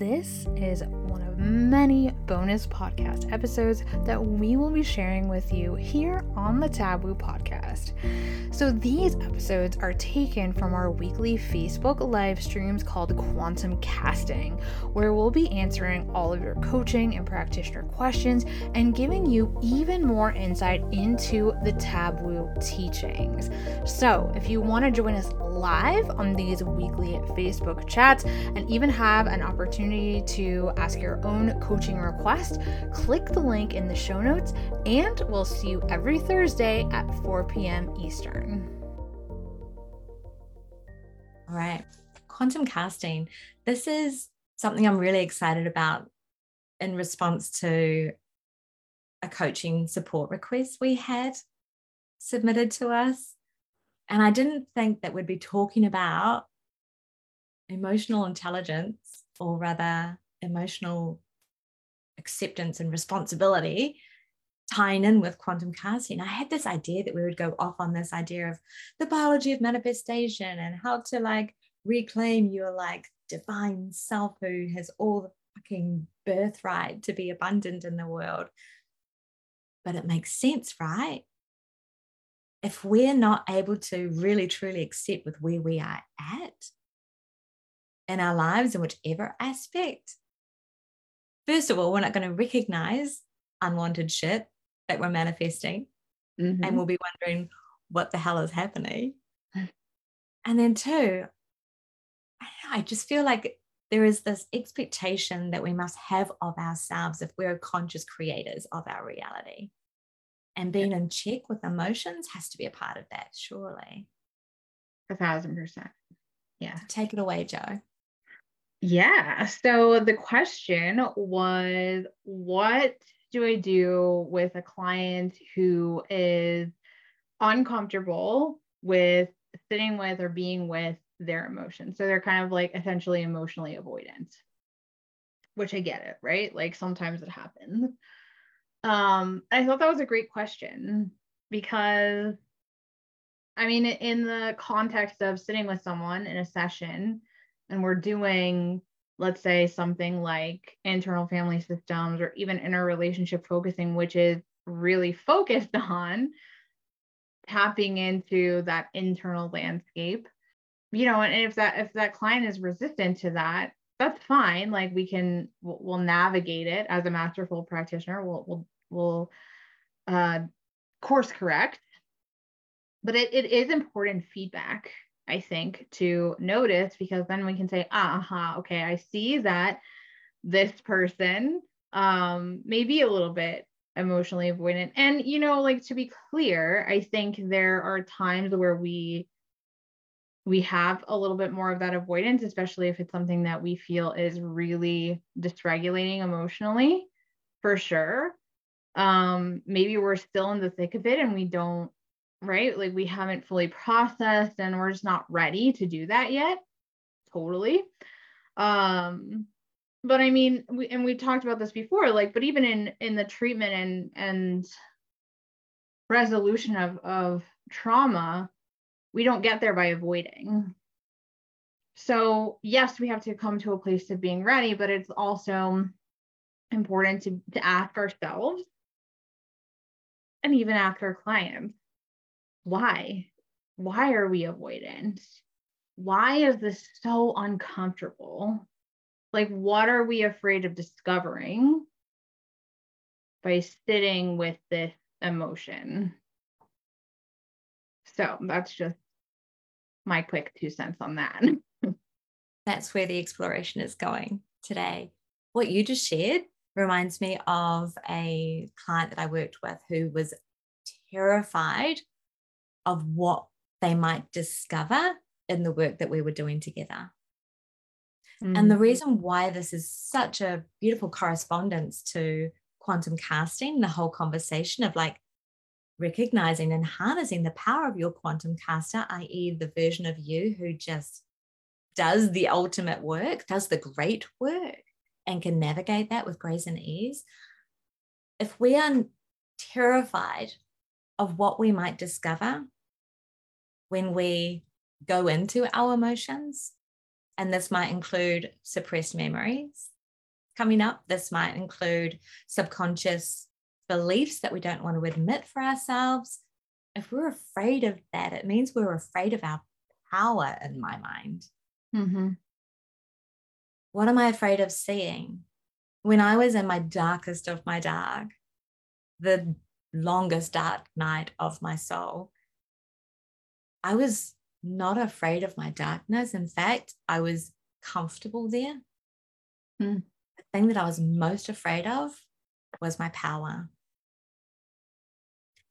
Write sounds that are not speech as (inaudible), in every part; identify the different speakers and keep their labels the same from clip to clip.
Speaker 1: this is one of many bonus podcast episodes that we will be sharing with you here on the Taboo podcast. So, these episodes are taken from our weekly Facebook live streams called Quantum Casting, where we'll be answering all of your coaching and practitioner questions and giving you even more insight into the Taboo teachings. So, if you want to join us live on these weekly Facebook chats and even have an opportunity to ask your own coaching request, click the link in the show notes, and we'll see you every Thursday at 4 p.m. Eastern.
Speaker 2: All right, quantum casting. This is something I'm really excited about in response to a coaching support request we had submitted to us. And I didn't think that we'd be talking about emotional intelligence, or rather, emotional acceptance and responsibility tying in with quantum casting. I had this idea that we would go off on this idea of the biology of manifestation and how to like reclaim your like divine self who has all the fucking birthright to be abundant in the world. But it makes sense, right? if we're not able to really truly accept with where we are at in our lives in whichever aspect, first of all, we're not going to recognize unwanted shit that we're manifesting. Mm-hmm. And we'll be wondering what the hell is happening. And then, two, I just feel like there is this expectation that we must have of ourselves if we're conscious creators of our reality and being in check with emotions has to be a part of that surely
Speaker 1: a thousand percent yeah
Speaker 2: take it away joe
Speaker 1: yeah so the question was what do i do with a client who is uncomfortable with sitting with or being with their emotions? So they're kind of like essentially emotionally avoidant which i get it right? Like sometimes it happens. Um, I thought that was a great question because I mean, in the context of sitting with someone in a session and we're doing, let's say, something like internal family systems or even inner relationship focusing, which is really focused (laughs) on tapping into that internal landscape, you know, and if that if that client is resistant to that, that's fine. Like we can we'll, navigate it as a masterful practitioner. We'll we'll we'll uh, course correct. But it, it is important feedback, I think, to notice because then we can say, aha, uh-huh, okay, I see that this person um may be a little bit emotionally avoidant. And you know, like to be clear, I think there are times where we we have a little bit more of that avoidance, especially if it's something that we feel is really dysregulating emotionally, for sure. Um, maybe we're still in the thick of it and we don't, right? Like we haven't fully processed and we're just not ready to do that yet. Totally. Um, but I mean, we, and we've talked about this before, like, but even in in the treatment and and resolution of of trauma, we don't get there by avoiding. So, yes, we have to come to a place of being ready, but it's also important to, to ask ourselves and even ask our clients why? Why are we avoidant? Why is this so uncomfortable? Like, what are we afraid of discovering by sitting with this emotion? So that's just my quick two cents on that. (laughs)
Speaker 2: that's where the exploration is going today. What you just shared reminds me of a client that I worked with who was terrified of what they might discover in the work that we were doing together. Mm. And the mm. reason why this is such a beautiful correspondence to quantum casting, the whole conversation of like recognizing and harnessing the power of your quantum caster, i.e., the version of you who just does the ultimate work, does the great work, and can navigate that with grace and ease. If we are terrified of what we might discover when we go into our emotions And this might include suppressed memories coming up. This might include subconscious beliefs that we don't want to admit for ourselves. If we're afraid of that, it means we're afraid of our power in my mind.
Speaker 1: Mm-hmm.
Speaker 2: What am I afraid of seeing? When I was in my darkest of my dark, the longest dark night of my soul, I was not afraid of my darkness. In fact, I was comfortable there.
Speaker 1: Mm.
Speaker 2: The thing that I was most afraid of was my power.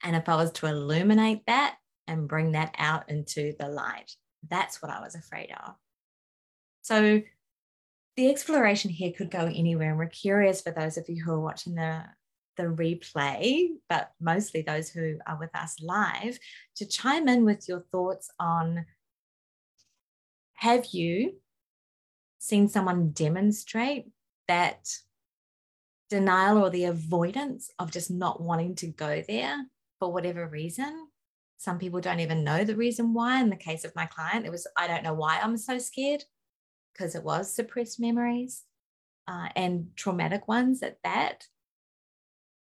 Speaker 2: And if I was to illuminate that and bring that out into the light, that's what I was afraid of. So the exploration here could go anywhere. And we're curious for those of you who are watching the, the replay, but mostly those who are with us live, to chime in with your thoughts on have you seen someone demonstrate that denial or the avoidance of just not wanting to go there for whatever reason? Some people don't even know the reason why. In the case of my client, it was, I don't know why I'm so scared because it was suppressed memories uh, and traumatic ones at that.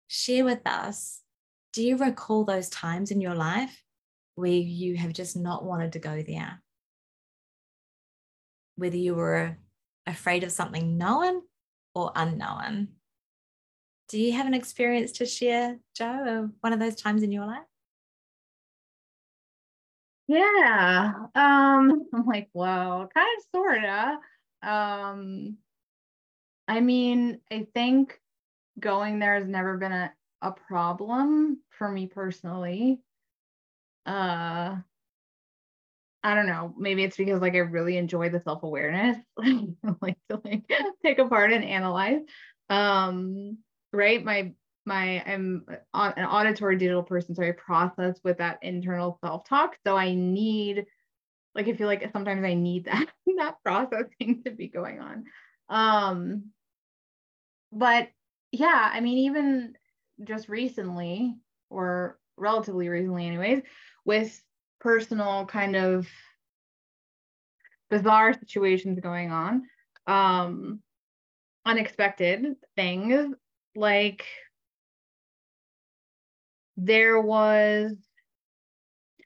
Speaker 2: Share with us do you recall those times in your life where you have just not wanted to go there? Whether you were afraid of something known or unknown. Do you have an experience to share, Joe, of one of those times in your life?
Speaker 1: Yeah. Um, (laughs) I'm like, whoa, kind of sorta. Um, I mean, I think going there has never been a, a problem for me personally. Uh I don't know. Maybe it's because like I really enjoy the self-awareness, (laughs) like to like take apart and analyze. Um, right. My my I'm an auditory digital person, so I process with that internal self-talk. So I need, like, I feel like sometimes I need (laughs) that that processing to be going on. Um, but yeah, I mean, even just recently, or relatively recently, anyways, with personal kind of bizarre situations going on, um, unexpected things like there was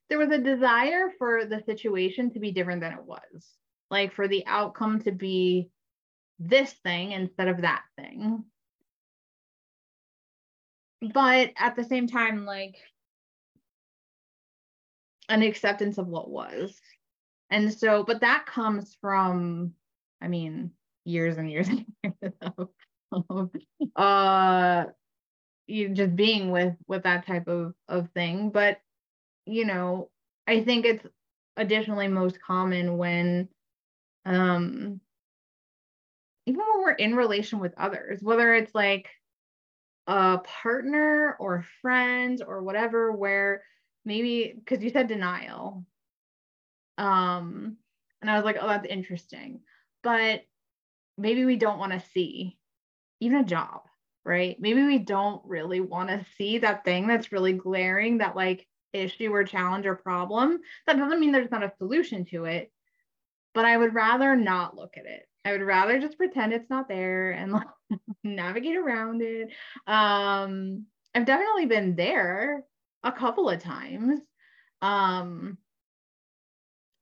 Speaker 1: there was a desire for the situation to be different than it was. Like for the outcome to be this thing instead of that thing but at the same time like an acceptance of what was. And so but that comes from i mean years and years and (laughs) years of, uh just being with with that type of of thing. But you know i think it's additionally most common when um even when we're in relation with others whether it's like a partner or friend or whatever where maybe because you said denial um and i was like oh that's interesting but maybe we don't want to see even a job right? Maybe we don't really want to see that thing that's really glaring, that like issue or challenge or problem. That doesn't mean there's not a solution to it, but I would rather not look at it. I would rather just pretend it's not there and like, (laughs) navigate around it. Um, I've definitely been there a couple of times um,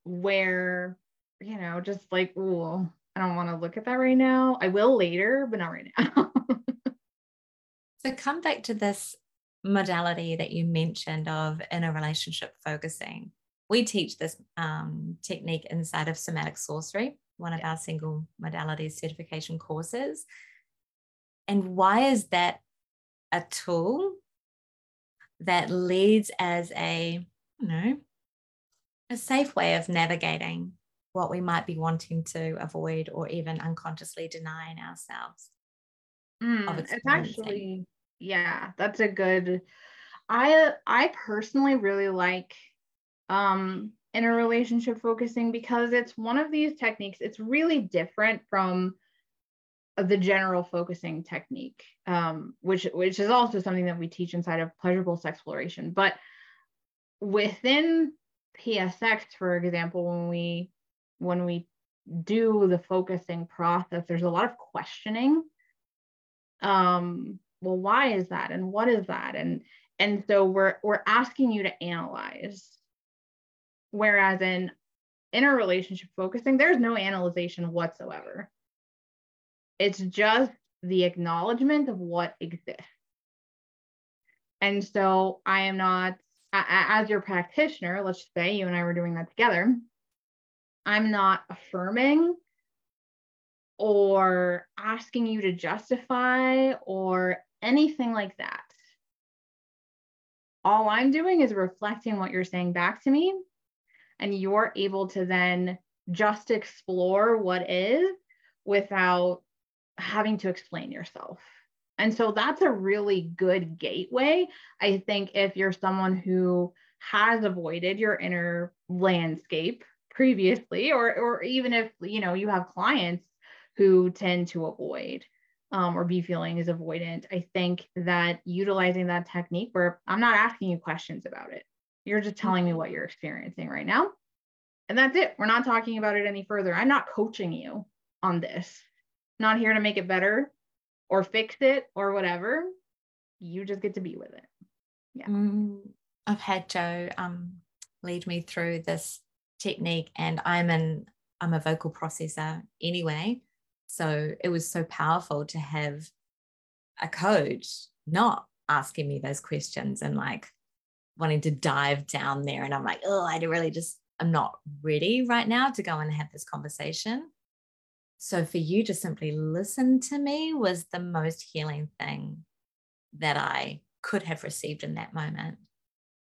Speaker 1: where, you know, just like, oh, I don't want to look at that right now. I will later, but not right now. (laughs)
Speaker 2: So come back to this modality that you mentioned of inner relationship focusing. We teach this um, technique inside of somatic sorcery, one of our single modalities certification courses. And why is that a tool that leads as a, you know, a safe way of navigating what we might be wanting to avoid or even unconsciously denying ourselves?
Speaker 1: Mm, it's actually yeah, that's a good I I personally really like um inner relationship focusing because it's one of these techniques. It's really different from the general focusing technique, um, which which is also something that we teach inside of pleasurable sex exploration. But within PSX, for example, when we when we do the focusing process, there's a lot of questioning. Um, well, why is that? And what is that? And and so we're we're asking you to analyze. Whereas in inner relationship focusing, there's no analyzation whatsoever. It's just the acknowledgement of what exists. And so I am not, as your practitioner, let's just say you and I were doing that together, I'm not affirming or asking you to justify or anything like that. All I'm doing is reflecting what you're saying back to me, and you're able to then just explore what is without having to explain yourself. And so that's a really good gateway. I think if you're someone who has avoided your inner landscape previously, or, or even if you know you have clients who tend to avoid um, or be feeling is avoidant, I think that utilizing that technique where I'm not asking you questions about it. You're just telling me mm-hmm. what you're experiencing right now. And that's it. We're not talking about it any further. I'm not coaching you on this not here to make it better or fix it or whatever. You just get to be with it.
Speaker 2: Yeah. Mm, I've had Joe um, lead me through this technique, and I'm an I'm a vocal processor anyway. So it was so powerful to have a coach not asking me those questions and like wanting to dive down there. And I'm like, oh, I really just, I'm not ready right now to go and have this conversation. So for you to simply listen to me was the most healing thing that I could have received in that moment.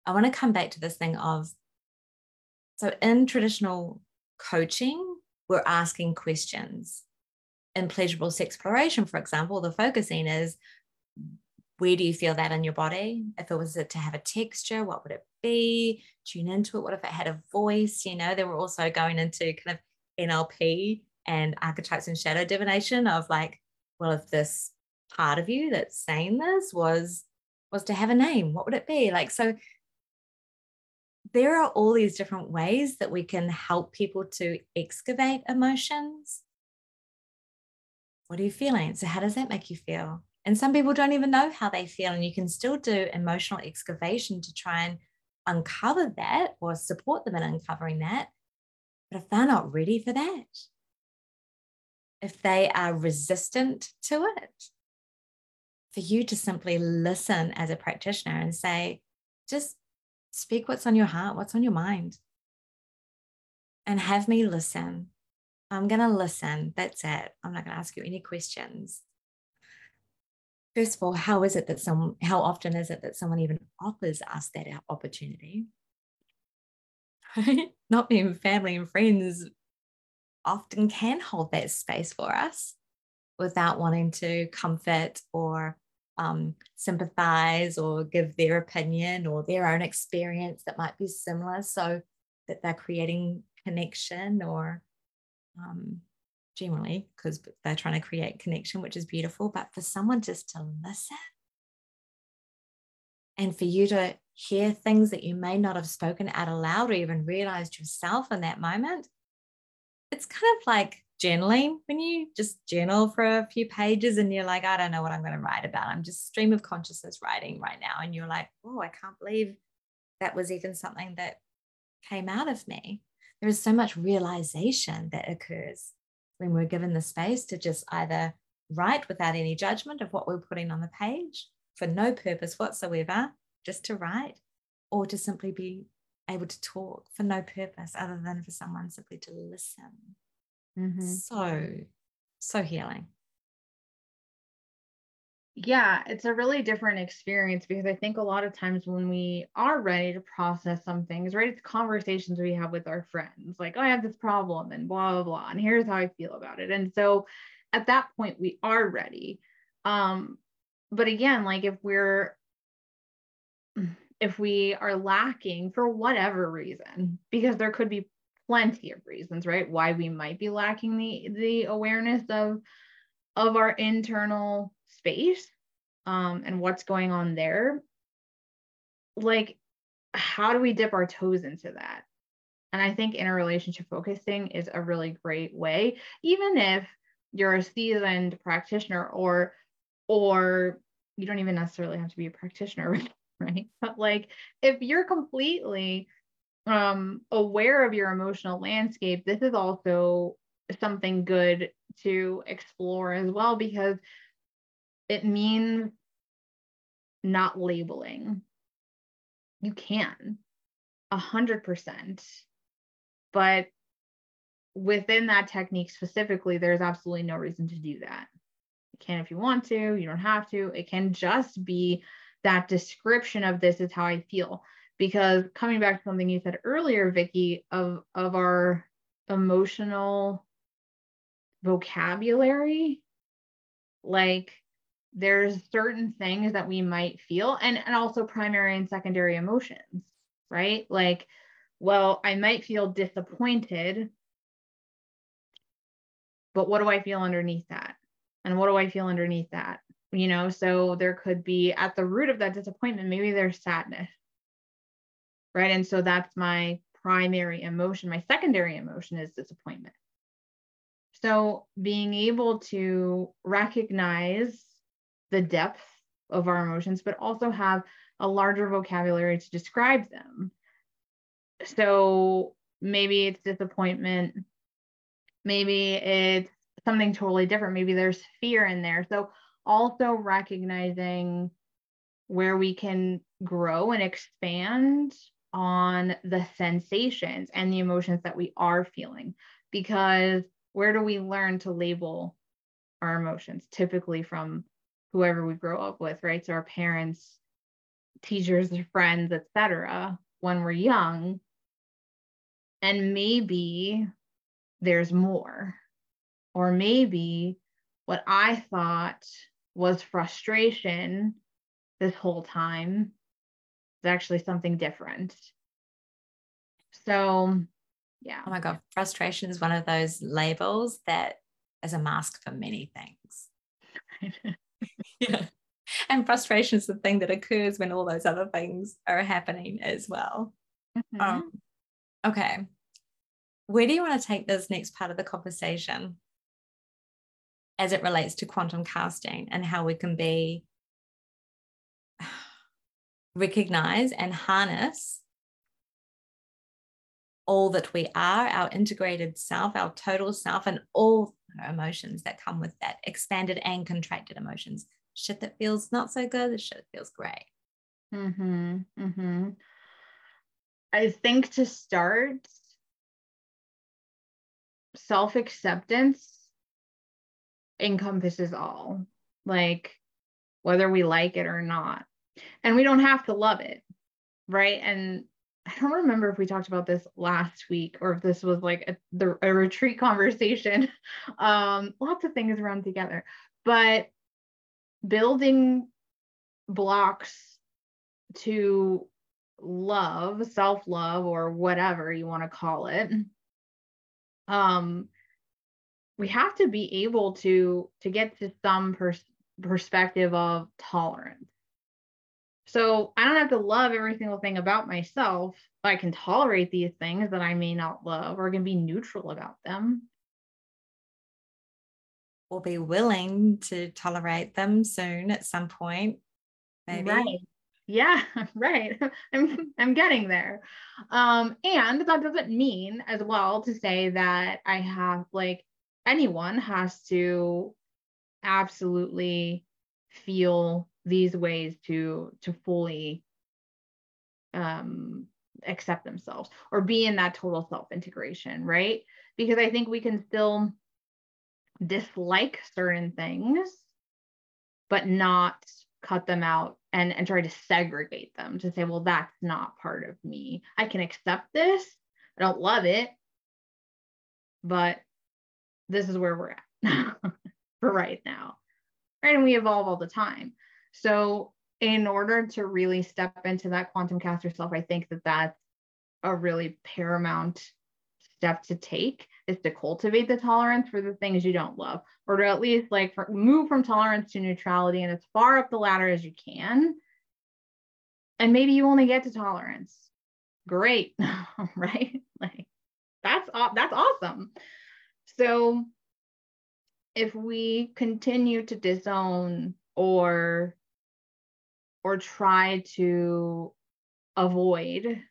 Speaker 2: I want to come back to this thing of so in traditional coaching, we're asking questions. In pleasurable exploration, for example, the focusing is where do you feel that in your body? If it was to have a texture, what would it be? Tune into it. What if it had a voice? You know, they were also going into kind of NLP and archetypes and shadow divination of like, well, if this part of you that's saying this was was to have a name, what would it be? Like, so there are all these different ways that we can help people to excavate emotions. What are you feeling? So, how does that make you feel? And some people don't even know how they feel, and you can still do emotional excavation to try and uncover that or support them in uncovering that. But if they're not ready for that, if they are resistant to it, for you to simply listen as a practitioner and say, just speak what's on your heart, what's on your mind, and have me listen. I'm going to listen. That's it. I'm not going to ask you any questions. First of all, how is it that some, how often is it that someone even offers us that opportunity? (laughs) not being family and friends often can hold that space for us without wanting to comfort or um, sympathize or give their opinion or their own experience that might be similar so that they're creating connection or um, generally because they're trying to create connection which is beautiful but for someone just to listen and for you to hear things that you may not have spoken out aloud or even realized yourself in that moment it's kind of like journaling when you just journal for a few pages and you're like, I don't know what I'm going to write about. I'm just stream of consciousness writing right now. And you're like, oh, I can't believe that was even something that came out of me. There is so much realization that occurs when we're given the space to just either write without any judgment of what we're putting on the page for no purpose whatsoever, just to write, or to simply be able to talk for no purpose other than for someone simply to listen. Mm-hmm. So, so healing.
Speaker 1: Yeah, it's a really different experience because I think a lot of times when we are ready to process some things, right? It's conversations we have with our friends, like, oh, I have this problem and blah, blah, blah. And here's how I feel about it. And so at that point, we are ready. Um, but again, like if we're if we are lacking for whatever reason, because there could be plenty of reasons, right? Why we might be lacking the the awareness of of our internal space um, and what's going on there. Like, how do we dip our toes into that? And I think inner relationship focusing is a really great way, even if you're a seasoned practitioner or or you don't even necessarily have to be a practitioner, (laughs) right? But like if you're completely um aware of your emotional landscape, this is also something good to explore as well because it means not labeling. You can a hundred percent, but within that technique specifically, there's absolutely no reason to do that. You can if you want to, you don't have to. It can just be that description of this is how I feel. Because coming back to something you said earlier, Vicki, of of our emotional vocabulary, like there's certain things that we might feel and, and also primary and secondary emotions, right? Like, well, I might feel disappointed, but what do I feel underneath that? And what do I feel underneath that? You know, so there could be at the root of that disappointment, maybe there's sadness, right? And so that's my primary emotion. My secondary emotion is disappointment. So being able to recognize the depth of our emotions, but also have a larger vocabulary to describe them. So maybe it's disappointment, maybe it's something totally different, maybe there's fear in there. So also recognizing where we can grow and expand on the sensations and the emotions that we are feeling because where do we learn to label our emotions typically from whoever we grow up with, right? So our parents, teachers, friends, etc. when we're young. And maybe there's more. Or maybe what I thought was frustration this whole time is actually something different. So, yeah.
Speaker 2: Oh my God. Frustration is one of those labels that is a mask for many things. (laughs) (laughs) yeah. And frustration is the thing that occurs when all those other things are happening as well. Mm-hmm. Um, okay. Where do you want to take this next part of the conversation as it relates to quantum casting and how we can be (sighs) recognize and harness all that we are, our integrated self, our total self, and all emotions that come with that expanded and contracted emotions shit that feels not so good, shit that feels great.
Speaker 1: Mm-hmm. Mm-hmm. I think to start, self acceptance encompasses all, like whether we like it or not. And we don't have to love it, right? And I don't remember if we talked about this last week or if this was like a, the, a retreat conversation. (laughs) Um, lots of things run together, but building blocks to love, self love, or whatever you want to call it. Um, we have to be able to to get to some pers- perspective of tolerance. So I don't have to love every single thing about myself. I can tolerate these things that I may not love or can be neutral about them
Speaker 2: will be willing to tolerate them soon at some point. Maybe.
Speaker 1: Right. Yeah, (laughs) right. (laughs) I'm I'm getting there. Um, and that doesn't mean as well to say that I have like anyone has to absolutely feel these ways to to fully um accept themselves or be in that total self integration, right? Because I think we can still dislike certain things, but not cut them out and, and try to segregate them to say, well, that's not part of me. I can accept this. I don't love it, but this is where we're at (laughs) for right now. Right. And we evolve all the time. So, in order to really step into that quantum caster self, I think that that's a really paramount step to take is to cultivate the tolerance for the things you don't love or to at least like for, move from tolerance to neutrality and as far up the ladder as you can and maybe you only get to tolerance great, (laughs) right? Like that's that's awesome. So if we continue to disown or or try to avoid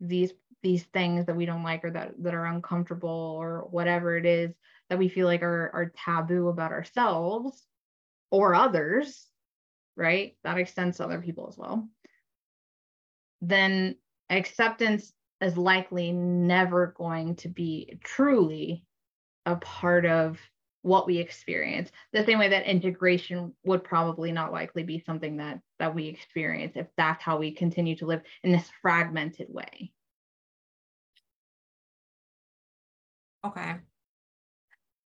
Speaker 1: these these things that we don't like or that that are uncomfortable or whatever it is that we feel like are are taboo about ourselves or others right? That extends to other people as well. Then acceptance is likely never going to be truly a part of what we experience the same way that integration would probably not likely be something that that we experience if that's how we continue to live in this fragmented way
Speaker 2: okay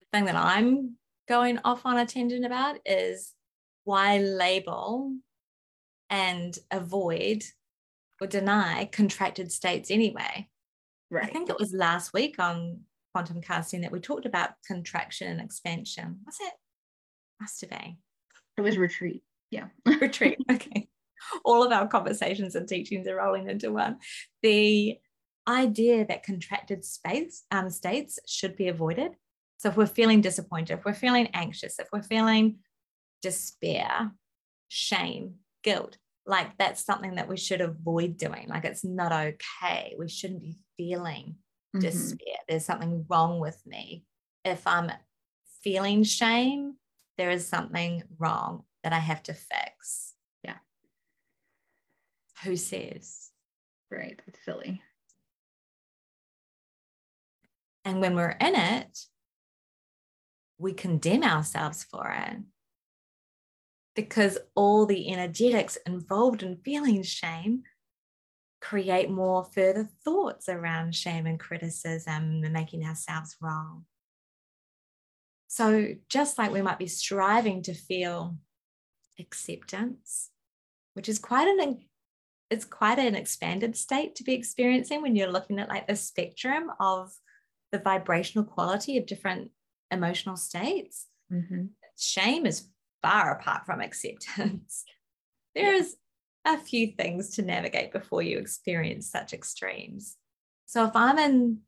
Speaker 2: the thing that i'm going off on a tangent about is why label and avoid or deny contracted states anyway right i think it was last week on quantum casting that we talked about contraction and expansion. Was it? Must have been.
Speaker 1: It was retreat. Yeah. (laughs)
Speaker 2: retreat. Okay. All of our conversations and teachings are rolling into one. The idea that contracted space um, states should be avoided. So if we're feeling disappointed, if we're feeling anxious, if we're feeling despair, shame, guilt, like that's something that we should avoid doing. Like it's not okay. We shouldn't be feeling mm-hmm. despair. There's something wrong with me. If I'm feeling shame, there is something wrong that I have to fix.
Speaker 1: Yeah.
Speaker 2: Who says?
Speaker 1: Right. It's silly.
Speaker 2: And when we're in it, we condemn ourselves for it because all the energetics involved in feeling shame create more further thoughts around shame and criticism and making ourselves wrong. So, just like we might be striving to feel acceptance, which is quite an it's quite an expanded state to be experiencing when you're looking at like the spectrum of the vibrational quality of different emotional states. Mm-hmm. Shame is far apart from acceptance. (laughs) There's a few things to navigate before you experience such extremes. So if I'm in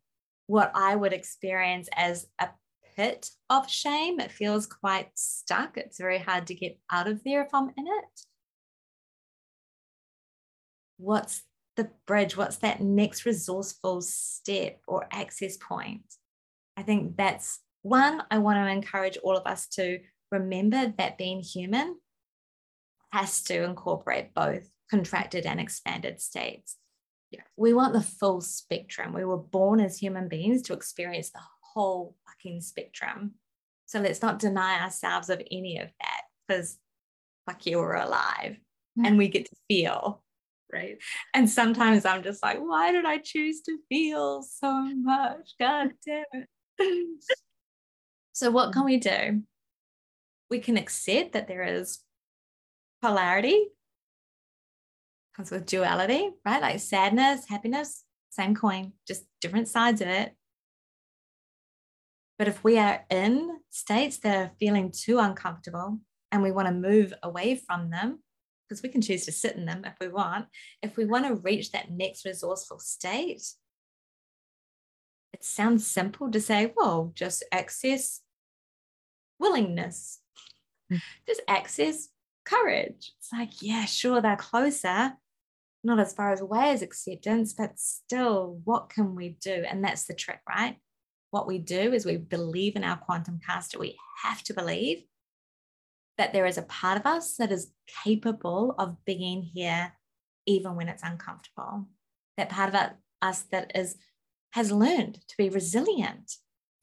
Speaker 2: what I would experience as a pit of shame, it feels quite stuck. It's very hard to get out of there if I'm in it. What's the bridge? What's that next resourceful step or access point? I think that's one, I want to encourage all of us to remember that being human has to incorporate both contracted and expanded states. Yeah. We want the full spectrum. We were born as human beings to experience the whole fucking spectrum. So let's not deny ourselves of any of that because fuck you, we're alive hmm. and we get to feel.
Speaker 1: Right.
Speaker 2: And sometimes I'm just like, why did I choose to feel so much? God damn it. (laughs) so, what can we do? We can accept that there is polarity comes with duality, right? Like sadness, happiness, same coin, just different sides of it. But if we are in states that are feeling too uncomfortable and we want to move away from them, because we can choose to sit in them if we want, if we want to reach that next resourceful state, it sounds simple to say, well, just access willingness, hmm. just access courage. It's like, yeah, sure, they're closer, not as far as away as acceptance, but still, what can we do? And that's the trick, right? What we do is we believe in our quantum caster. We have to believe that there is a part of us that is capable of being here even when it's uncomfortable. That part of us that is has learned to be resilient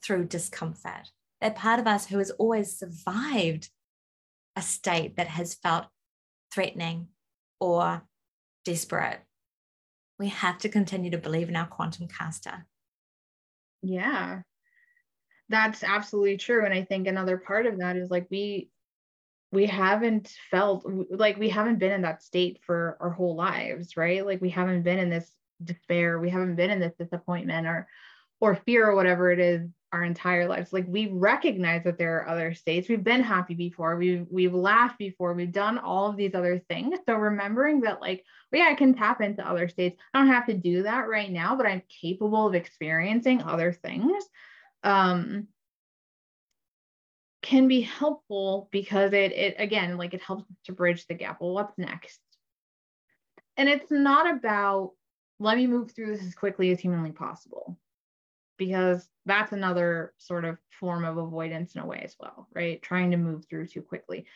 Speaker 2: through discomfort. That part of us who has always survived a state that has felt threatening or desperate. We have to continue to believe in our quantum caster.
Speaker 1: Yeah, that's absolutely true. And I think another part of that is like we we haven't felt like we haven't been in that state for our whole lives, right? Like we haven't been in this despair, we haven't been in this disappointment or or fear or whatever it is our entire lives. Like we recognize that there are other states. We've been happy before. We've we've laughed before. We've done all of these other things. So remembering that, like, well, yeah, I can tap into other states. I don't have to do that right now, but I'm capable of experiencing other things. Um, can be helpful because it it again like it helps to bridge the gap. Well, what's next? And it's not about let me move through this as quickly as humanly possible because that's another sort of form of avoidance in a way as well, right? Trying to move through too quickly.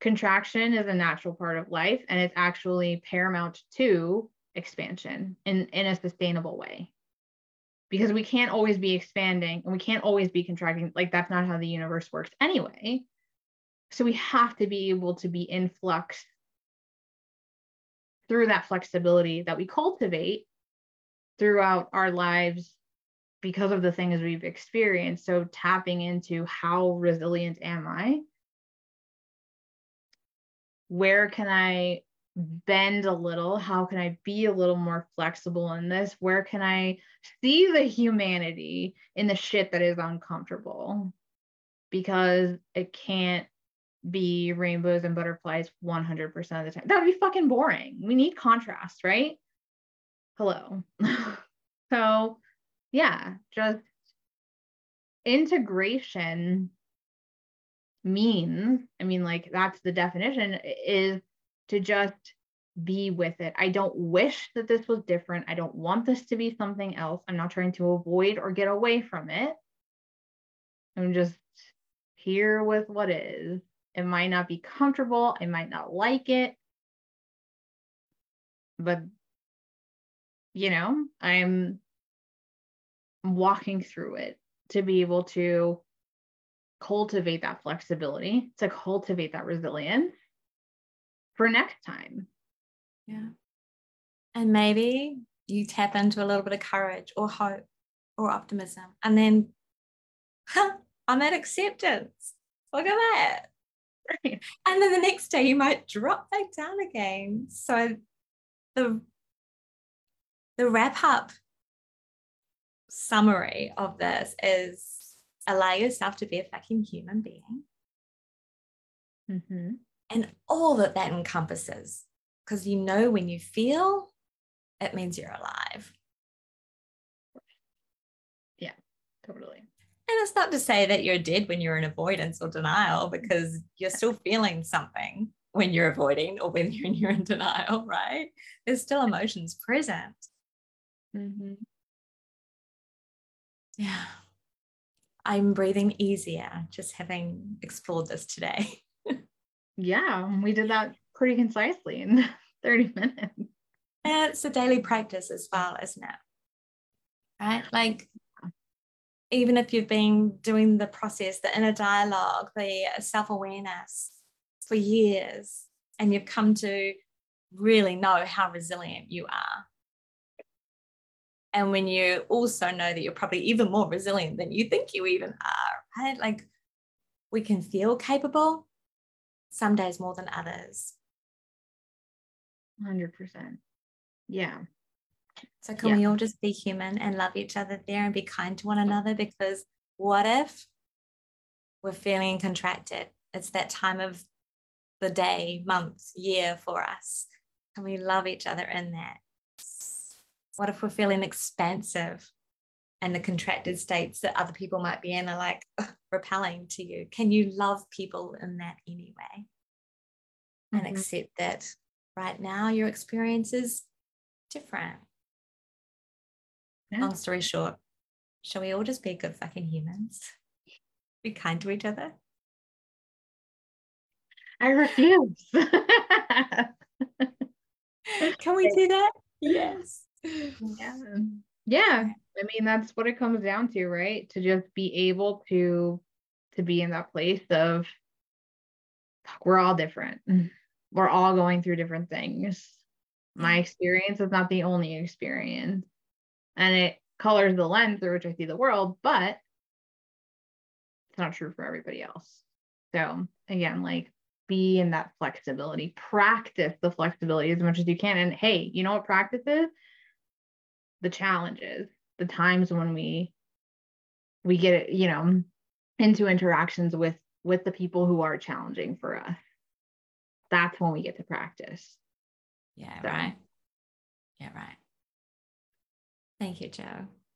Speaker 1: Contraction is a natural part of life and it's actually paramount to expansion in, in a sustainable way. Because we can't always be expanding and we can't always be contracting. Like that's not how the universe works anyway. So we have to be able to be in flux through that flexibility that we cultivate throughout our lives because of the things we've experienced. So tapping into how resilient am I? Where can I bend a little? How can I be a little more flexible in this? Where can I see the humanity in the shit that is uncomfortable? Because it can't be rainbows and butterflies 100% of the time. That would be fucking boring. We need contrast, right? Hello. (laughs) so yeah, just integration means, I mean, like that's the definition, is to just be with it. I don't wish that this was different. I don't want this to be something else. I'm not trying to avoid or get away from it. I'm just here with what is. It might not be comfortable. I might not like it. But, you know, I'm walking through it to be able to cultivate that flexibility, to cultivate that resilience for next time.
Speaker 2: Yeah. And maybe you tap into a little bit of courage or hope or optimism. And then huh, I'm at acceptance. Look at that. Right. And then the next day you might drop back down again. So the the wrap up summary of this is allow yourself to be a fucking human being. Mm-hmm. And all that that encompasses. Because you know, when you feel, it means you're alive.
Speaker 1: Yeah, totally.
Speaker 2: And it's not to say that you're dead when you're in avoidance or denial, because you're still (laughs) feeling something when you're avoiding or when you're (laughs) in denial, right? There's still emotions present. Mm-hmm. Yeah. I'm breathing easier just having explored this today.
Speaker 1: yeah, we did that pretty concisely in (laughs) 30 minutes.
Speaker 2: And it's a daily practice as well, isn't it? Right? Like, even if you've been doing the process, the inner dialogue, the self awareness for years, and you've come to really know how resilient you are, and when you also know that you're probably even more resilient than you think you even are, right? Like we can feel capable some days more than others.
Speaker 1: 100%. Yeah.
Speaker 2: So can yeah. we all just be human and love each other there and be kind to one another? Because what if we're feeling contracted? It's that time of the day, month, year for us. Can we love each other in that? What if we're feeling expansive and the contracted states that other people might be in are like (laughs) repelling to you? Can you love people in that anyway? And mm-hmm. accept that right now your experience is different. Yeah. Long story short, shall we all just be good fucking humans? Be kind to each other?
Speaker 1: I refuse. (laughs)
Speaker 2: Can we do that? Yes
Speaker 1: yeah yeah. I mean that's what it comes down to right? To just be able to to be in that place of we're all different. We're all going through different things. My mm-hmm. experience is not the only experience. And it colors the lens through which i see the world but it's not true for everybody else. So again like be in that flexibility. Practice the flexibility as much as you can. And hey you know what practice is the challenges, the times when we we get you know into interactions with with the people who are challenging for us that's when we get to practice
Speaker 2: yeah so. right yeah right thank you Joe.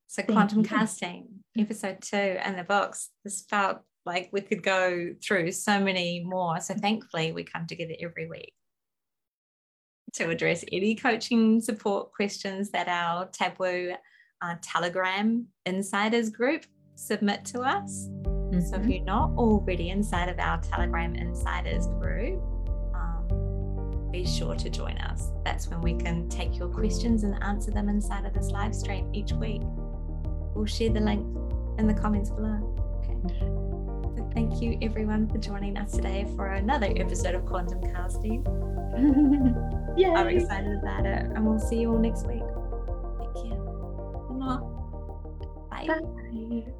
Speaker 2: so
Speaker 1: thank
Speaker 2: quantum
Speaker 1: you.
Speaker 2: casting episode two and the books this felt like we could go through so many more so thankfully we come together every week to address any coaching support questions that our taboo uh, telegram insiders group submit to us mm-hmm. so if mm-hmm. you're not already inside of our telegram insiders group um, be sure to join us that's when we can take your questions and answer them inside of this live stream each week we'll share the link in the comments below okay thank you everyone for joining us today for another episode of quantum casting (laughs)
Speaker 1: Yay.
Speaker 2: I'm excited about it. And we'll see you all next week. Thank you. Bye.
Speaker 1: Bye.